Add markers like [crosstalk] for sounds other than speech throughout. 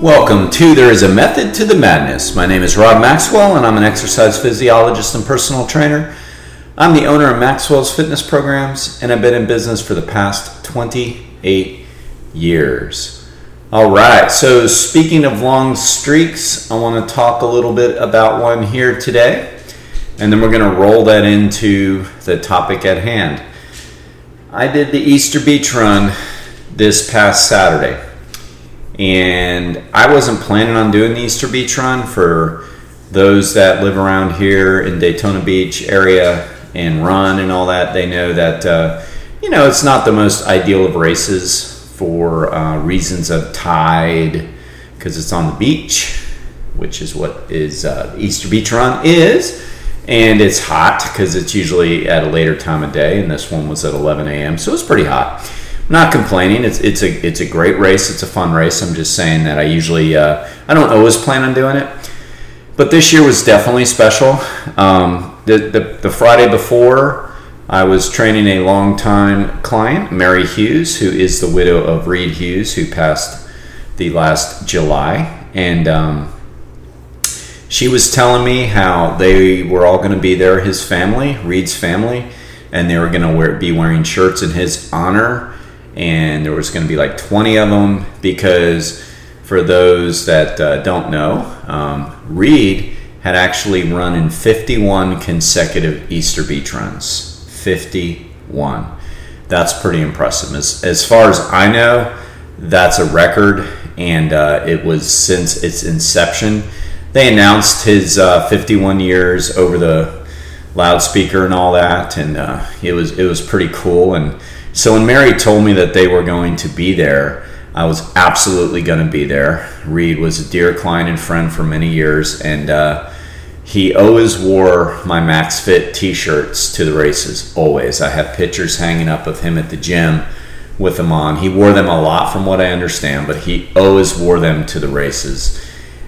Welcome to There is a Method to the Madness. My name is Rob Maxwell, and I'm an exercise physiologist and personal trainer. I'm the owner of Maxwell's Fitness Programs, and I've been in business for the past 28 years. All right, so speaking of long streaks, I want to talk a little bit about one here today, and then we're going to roll that into the topic at hand. I did the Easter Beach Run this past Saturday. And I wasn't planning on doing the Easter Beach Run for those that live around here in Daytona Beach area and run and all that. They know that, uh, you know, it's not the most ideal of races for uh, reasons of tide because it's on the beach, which is what is uh, Easter Beach Run is. And it's hot because it's usually at a later time of day, and this one was at 11 a.m., so it's pretty hot not complaining. It's it's a it's a great race. It's a fun race. I'm just saying that I usually uh, I don't always plan on doing it, but this year was definitely special. Um, the, the the Friday before, I was training a longtime client, Mary Hughes, who is the widow of Reed Hughes, who passed the last July, and. Um, she was telling me how they were all going to be there, his family, Reed's family, and they were going to wear, be wearing shirts in his honor and there was going to be like 20 of them because for those that uh, don't know, um, Reed had actually run in 51 consecutive Easter Beach runs. 51. That's pretty impressive. As, as far as I know, that's a record, and uh, it was since its inception. They announced his uh, 51 years over the loudspeaker and all that, and uh, it was it was pretty cool. And so when Mary told me that they were going to be there, I was absolutely going to be there. Reed was a dear client and friend for many years, and uh, he always wore my Max Fit T-shirts to the races. Always, I have pictures hanging up of him at the gym with them on. He wore them a lot, from what I understand, but he always wore them to the races,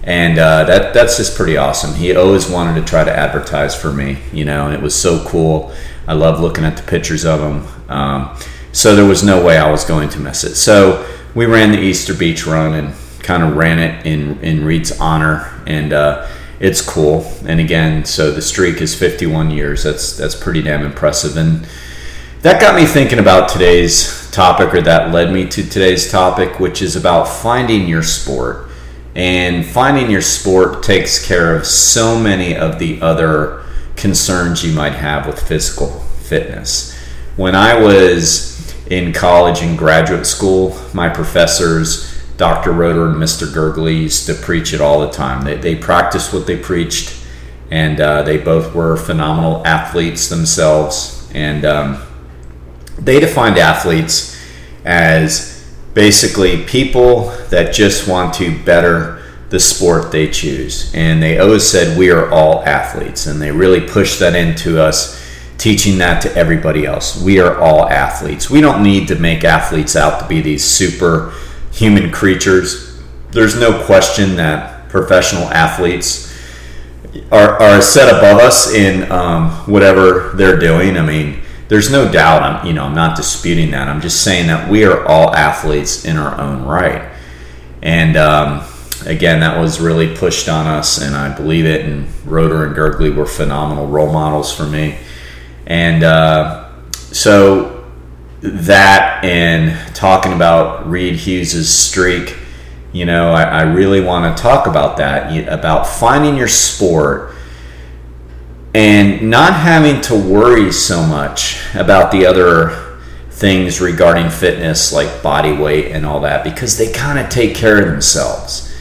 and uh, that that's just pretty awesome. He always wanted to try to advertise for me, you know, and it was so cool. I love looking at the pictures of him. Um, so there was no way I was going to miss it. So we ran the Easter Beach Run and kind of ran it in in Reed's honor, and uh, it's cool. And again, so the streak is 51 years. That's that's pretty damn impressive, and that got me thinking about today's topic, or that led me to today's topic, which is about finding your sport. And finding your sport takes care of so many of the other concerns you might have with physical fitness. When I was in college and graduate school, my professors, Dr. Roeder and Mr. Gurgley, used to preach it all the time. They, they practiced what they preached, and uh, they both were phenomenal athletes themselves. And um, they defined athletes as basically people that just want to better the sport they choose. And they always said, We are all athletes. And they really pushed that into us teaching that to everybody else. We are all athletes. We don't need to make athletes out to be these super human creatures. There's no question that professional athletes are, are set above us in um, whatever they're doing. I mean, there's no doubt. I'm you know I'm not disputing that. I'm just saying that we are all athletes in our own right. And um, again, that was really pushed on us, and I believe it. And Roeder and Gurgley were phenomenal role models for me and uh, so that and talking about Reed Hughes's streak, you know, I, I really want to talk about that about finding your sport and not having to worry so much about the other things regarding fitness like body weight and all that because they kind of take care of themselves.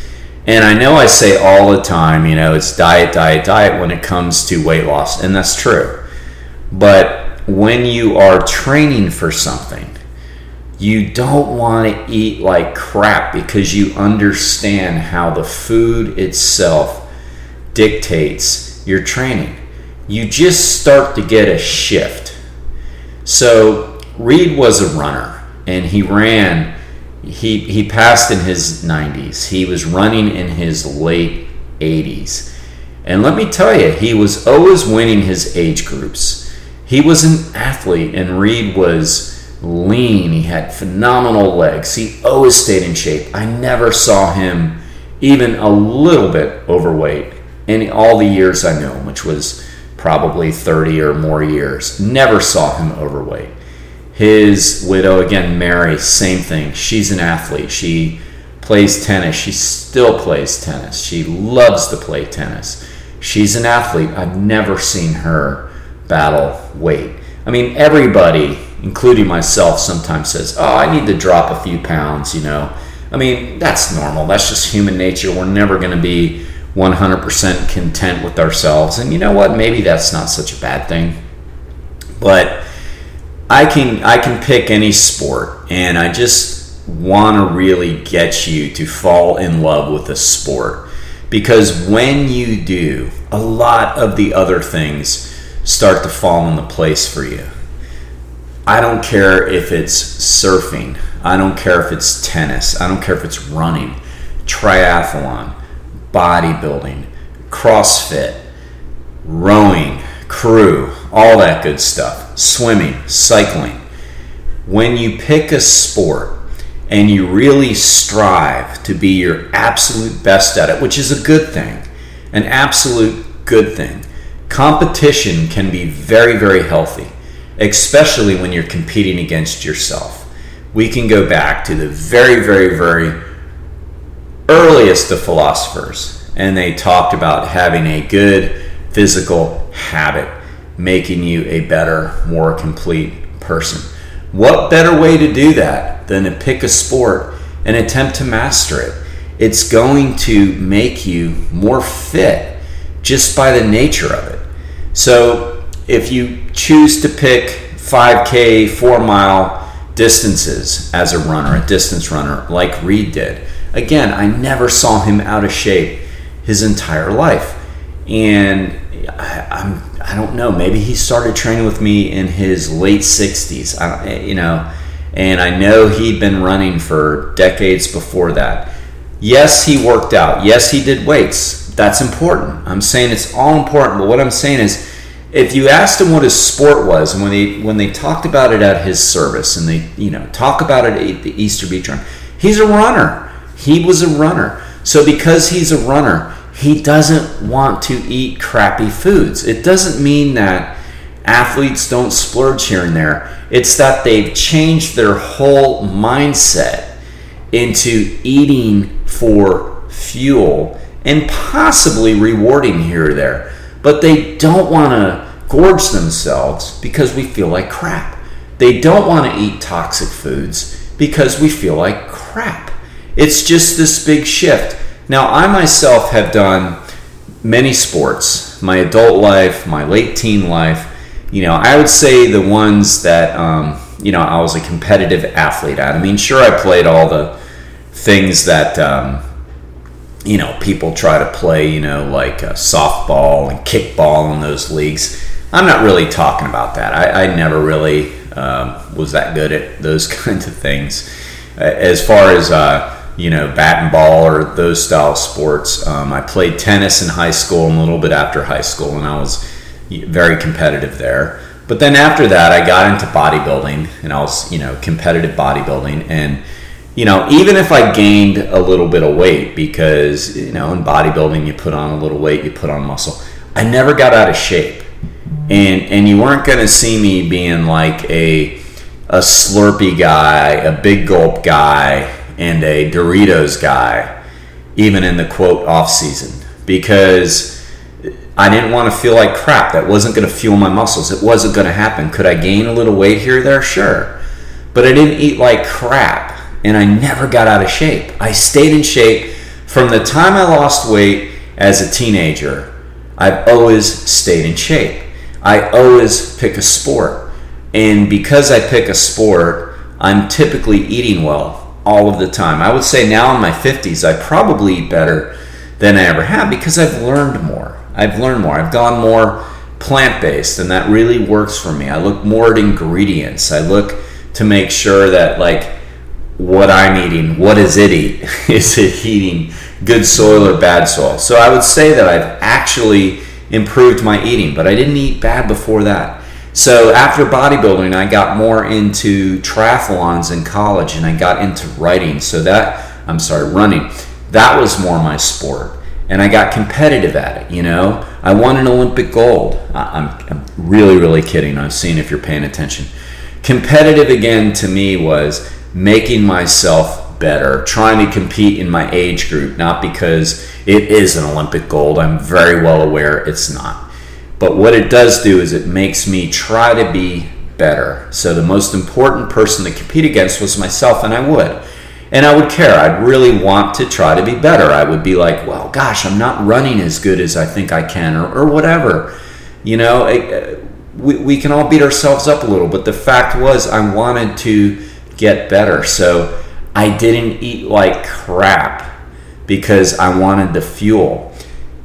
And I know I say all the time, you know, it's diet, diet, diet when it comes to weight loss, and that's true. But when you are training for something, you don't want to eat like crap because you understand how the food itself dictates your training. You just start to get a shift. So, Reed was a runner and he ran. He, he passed in his 90s. He was running in his late 80s. And let me tell you, he was always winning his age groups he was an athlete, and Reed was lean. He had phenomenal legs. He always stayed in shape. I never saw him even a little bit overweight in all the years I knew him, which was probably 30 or more years. Never saw him overweight. His widow, again, Mary, same thing. She's an athlete. She plays tennis. She still plays tennis. She loves to play tennis. She's an athlete. I've never seen her battle weight. I mean, everybody, including myself, sometimes says, Oh, I need to drop a few pounds, you know. I mean, that's normal. That's just human nature. We're never going to be 100% content with ourselves. And you know what? Maybe that's not such a bad thing. But I can I can pick any sport and I just want to really get you to fall in love with a sport because when you do, a lot of the other things start to fall into place for you. I don't care if it's surfing, I don't care if it's tennis, I don't care if it's running, triathlon, bodybuilding, CrossFit, rowing, crew, all that good stuff, swimming, cycling. When you pick a sport and you really strive to be your absolute best at it, which is a good thing, an absolute good thing, competition can be very, very healthy, especially when you're competing against yourself. We can go back to the very, very, very earliest of philosophers, and they talked about having a good physical habit, making you a better, more complete person. What better way to do that than to pick a sport and attempt to master it? It's going to make you more fit just by the nature of it. So, if you choose to pick 5K, four mile distances as a runner, a distance runner like Reed did, again, I never saw him out of shape his entire life. And I, I'm, I don't know, maybe he started training with me in his late 60s, I, you know, and I know he'd been running for decades before that. Yes, he worked out. Yes, he did weights. That's important. I'm saying it's all important, but what I'm saying is, if you asked him what his sport was, and when they when they talked about it at his service, and they you know talk about it at the Easter Beach Run, he's a runner. He was a runner. So because he's a runner, he doesn't want to eat crappy foods. It doesn't mean that athletes don't splurge here and there. It's that they've changed their whole mindset into eating for fuel and possibly rewarding here or there. But they don't want to gorge themselves because we feel like crap. They don't want to eat toxic foods because we feel like crap. It's just this big shift. Now, I myself have done many sports, my adult life, my late teen life. You know, I would say the ones that, um, you know, I was a competitive athlete at. I mean, sure, I played all the things that, um, you know, people try to play, you know, like uh, softball and kickball in those leagues. I'm not really talking about that. I, I never really um, was that good at those [laughs] kinds of things. As far as, uh, you know, bat and ball or those style sports. Um, I played tennis in high school and a little bit after high school, and I was very competitive there. But then after that, I got into bodybuilding, and I was, you know, competitive bodybuilding. And, you know, even if I gained a little bit of weight, because, you know, in bodybuilding, you put on a little weight, you put on muscle, I never got out of shape. And, and you weren't going to see me being like a, a Slurpee guy, a big gulp guy, and a Doritos guy, even in the quote off season, because I didn't want to feel like crap. That wasn't going to fuel my muscles. It wasn't going to happen. Could I gain a little weight here or there? Sure. But I didn't eat like crap, and I never got out of shape. I stayed in shape from the time I lost weight as a teenager. I've always stayed in shape. I always pick a sport. And because I pick a sport, I'm typically eating well all of the time. I would say now in my 50s, I probably eat better than I ever have because I've learned more. I've learned more. I've gone more plant based, and that really works for me. I look more at ingredients. I look to make sure that, like, what I'm eating, what is it eat? [laughs] is it eating good soil or bad soil? So I would say that I've actually improved my eating, but I didn't eat bad before that. So after bodybuilding, I got more into triathlons in college and I got into writing. So that, I'm sorry, running. that was more my sport. And I got competitive at it, you know. I won an Olympic gold. I, am I'm really, really kidding. I'm seeing if you're paying attention. Competitive again to me was making myself better, trying to compete in my age group, not because it is an Olympic gold. I'm very well aware it's not. But what it does do is it makes me try to be better. So the most important person to compete against was myself, and I would. And I would care. I'd really want to try to be better. I would be like, well, gosh, I'm not running as good as I think I can, or, or whatever. You know, it, uh, we, we can all beat ourselves up a little, but the fact was, I wanted to get better. So I didn't eat like crap because I wanted the fuel.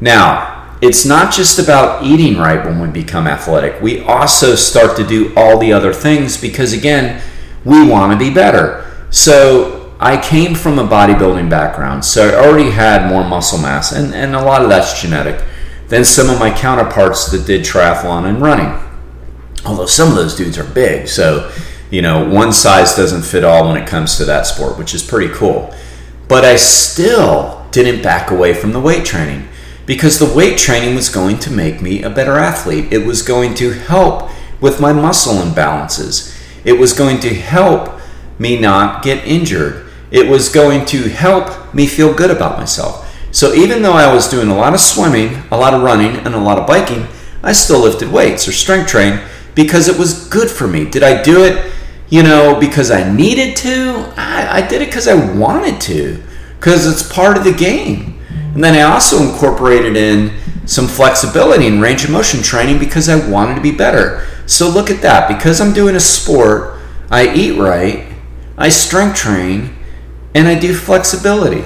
Now, it's not just about eating right when we become athletic. We also start to do all the other things because, again, we want to be better. So, I came from a bodybuilding background, so I already had more muscle mass, and, and a lot of that's genetic, than some of my counterparts that did triathlon and running. Although some of those dudes are big, so you know, one size doesn't fit all when it comes to that sport, which is pretty cool. But I still didn't back away from the weight training because the weight training was going to make me a better athlete. It was going to help with my muscle imbalances. It was going to help me not get injured. It was going to help me feel good about myself. So even though I was doing a lot of swimming, a lot of running, and a lot of biking, I still lifted weights or strength train because it was good for me. Did I do it, you know, because I needed to? I, I did it because I wanted to, because it's part of the game. And then I also incorporated in some flexibility and range of motion training because I wanted to be better. So look at that. Because I'm doing a sport, I eat right, I strength train, and I do flexibility.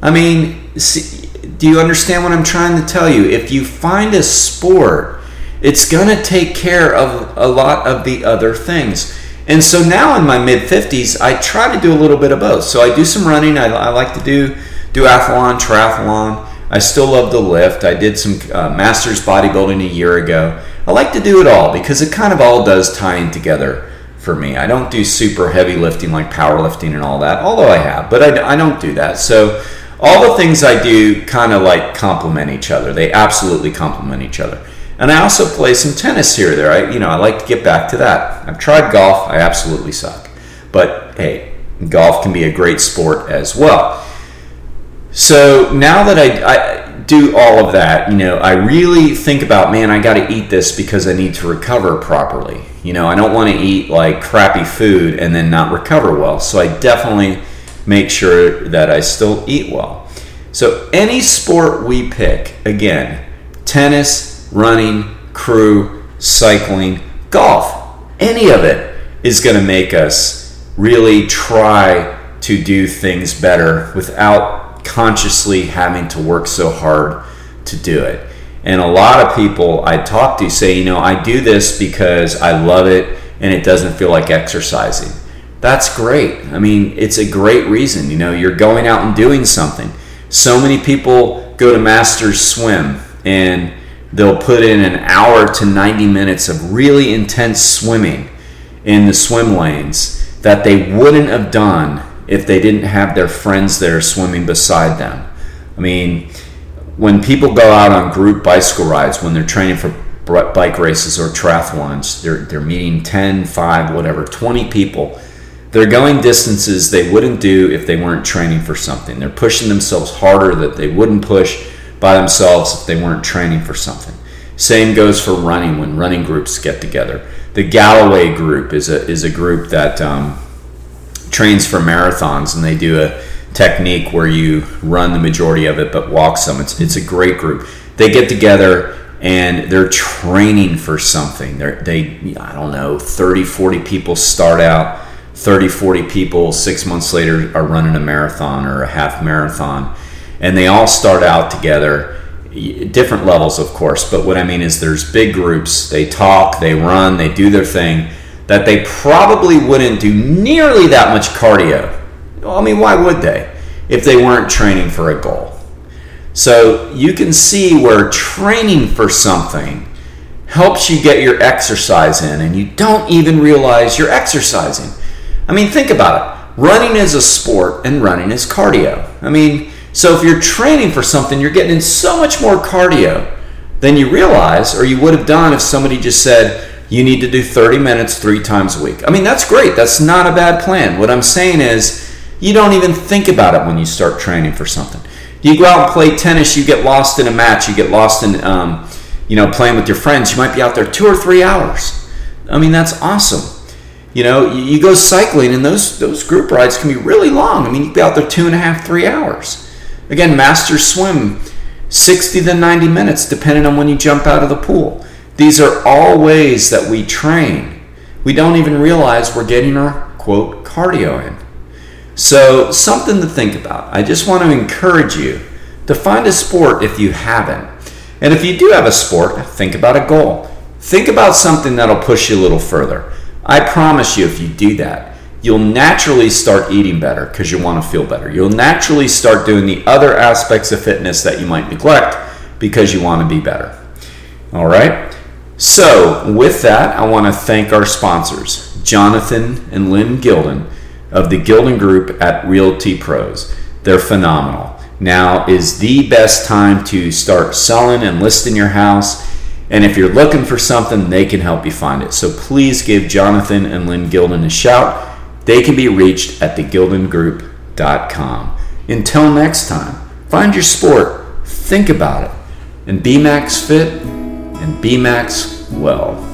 I mean, see, do you understand what I'm trying to tell you? If you find a sport, it's going to take care of a lot of the other things. And so now in my mid 50s, I try to do a little bit of both. So I do some running, I, I like to do duathlon, triathlon. I still love to lift. I did some uh, masters bodybuilding a year ago. I like to do it all because it kind of all does tie in together for me. I don't do super heavy lifting like powerlifting and all that, although I have, but I, I don't do that. So all the things I do kind of like complement each other. They absolutely complement each other. And I also play some tennis here there. I, you know, I like to get back to that. I've tried golf. I absolutely suck. But hey, golf can be a great sport as well. So now that I, I do all of that, you know, I really think about, man, I got to eat this because I need to recover properly. You know, I don't want to eat like crappy food and then not recover well. So I definitely make sure that I still eat well. So any sport we pick, again, tennis, running, crew, cycling, golf, any of it is going to make us really try to do things better without consciously having to work so hard to do it. And a lot of people I talk to say, you know, I do this because I love it and it doesn't feel like exercising. That's great. I mean, it's a great reason. You know, you're going out and doing something. So many people go to Masters Swim and they'll put in an hour to 90 minutes of really intense swimming in the swim lanes that they wouldn't have done if they didn't have their friends there swimming beside them. I mean, when people go out on group bicycle rides, when they're training for bike races or triathlons, they're, they're meeting 10, 5, whatever, 20 people. They're going distances they wouldn't do if they weren't training for something. They're pushing themselves harder that they wouldn't push by themselves if they weren't training for something. Same goes for running when running groups get together. The Galloway group is a, is a group that um, trains for marathons and they do a technique where you run the majority of it but walk some. It's, it's a great group. They get together and they're training for something. They're, they, I don't know, 30, 40 people start out, 30, 40 people six months later are running a marathon or a half marathon. And they all start out together different levels of course but what i mean is there's big groups they talk they run they do their thing that they probably wouldn't do nearly that much cardio. I mean, why would they if they weren't training for a goal? So you can see where training for something helps you get your exercise in and you don't even realize you're exercising. I mean, think about it. Running is a sport and running is cardio. I mean, So if you're training for something, you're getting in so much more cardio than you realize or you would have done if somebody just said, you need to do 30 minutes three times a week. I mean, that's great. That's not a bad plan. What I'm saying is, you don't even think about it when you start training for something. You go out and play tennis, you get lost in a match, you get lost in, um, you know, playing with your friends. You might be out there two or three hours. I mean, that's awesome. You know, you go cycling, and those those group rides can be really long. I mean, you can be out there two and a half, three hours. Again, master swim, 60 to 90 minutes, depending on when you jump out of the pool. These are all ways that we train. We don't even realize we're getting our quote cardio in. So, something to think about. I just want to encourage you to find a sport if you haven't. And if you do have a sport, think about a goal. Think about something that'll push you a little further. I promise you, if you do that, you'll naturally start eating better because you want to feel better. You'll naturally start doing the other aspects of fitness that you might neglect because you want to be better. All right? So, with that, I want to thank our sponsors, Jonathan and Lynn Gilden of the Gilden Group at Realty Pros. They're phenomenal. Now is the best time to start selling and listing your house. And if you're looking for something, they can help you find it. So please give Jonathan and Lynn Gilden a shout. They can be reached at thegildengroup.com. Until next time, find your sport, think about it, and be max fit and be max well.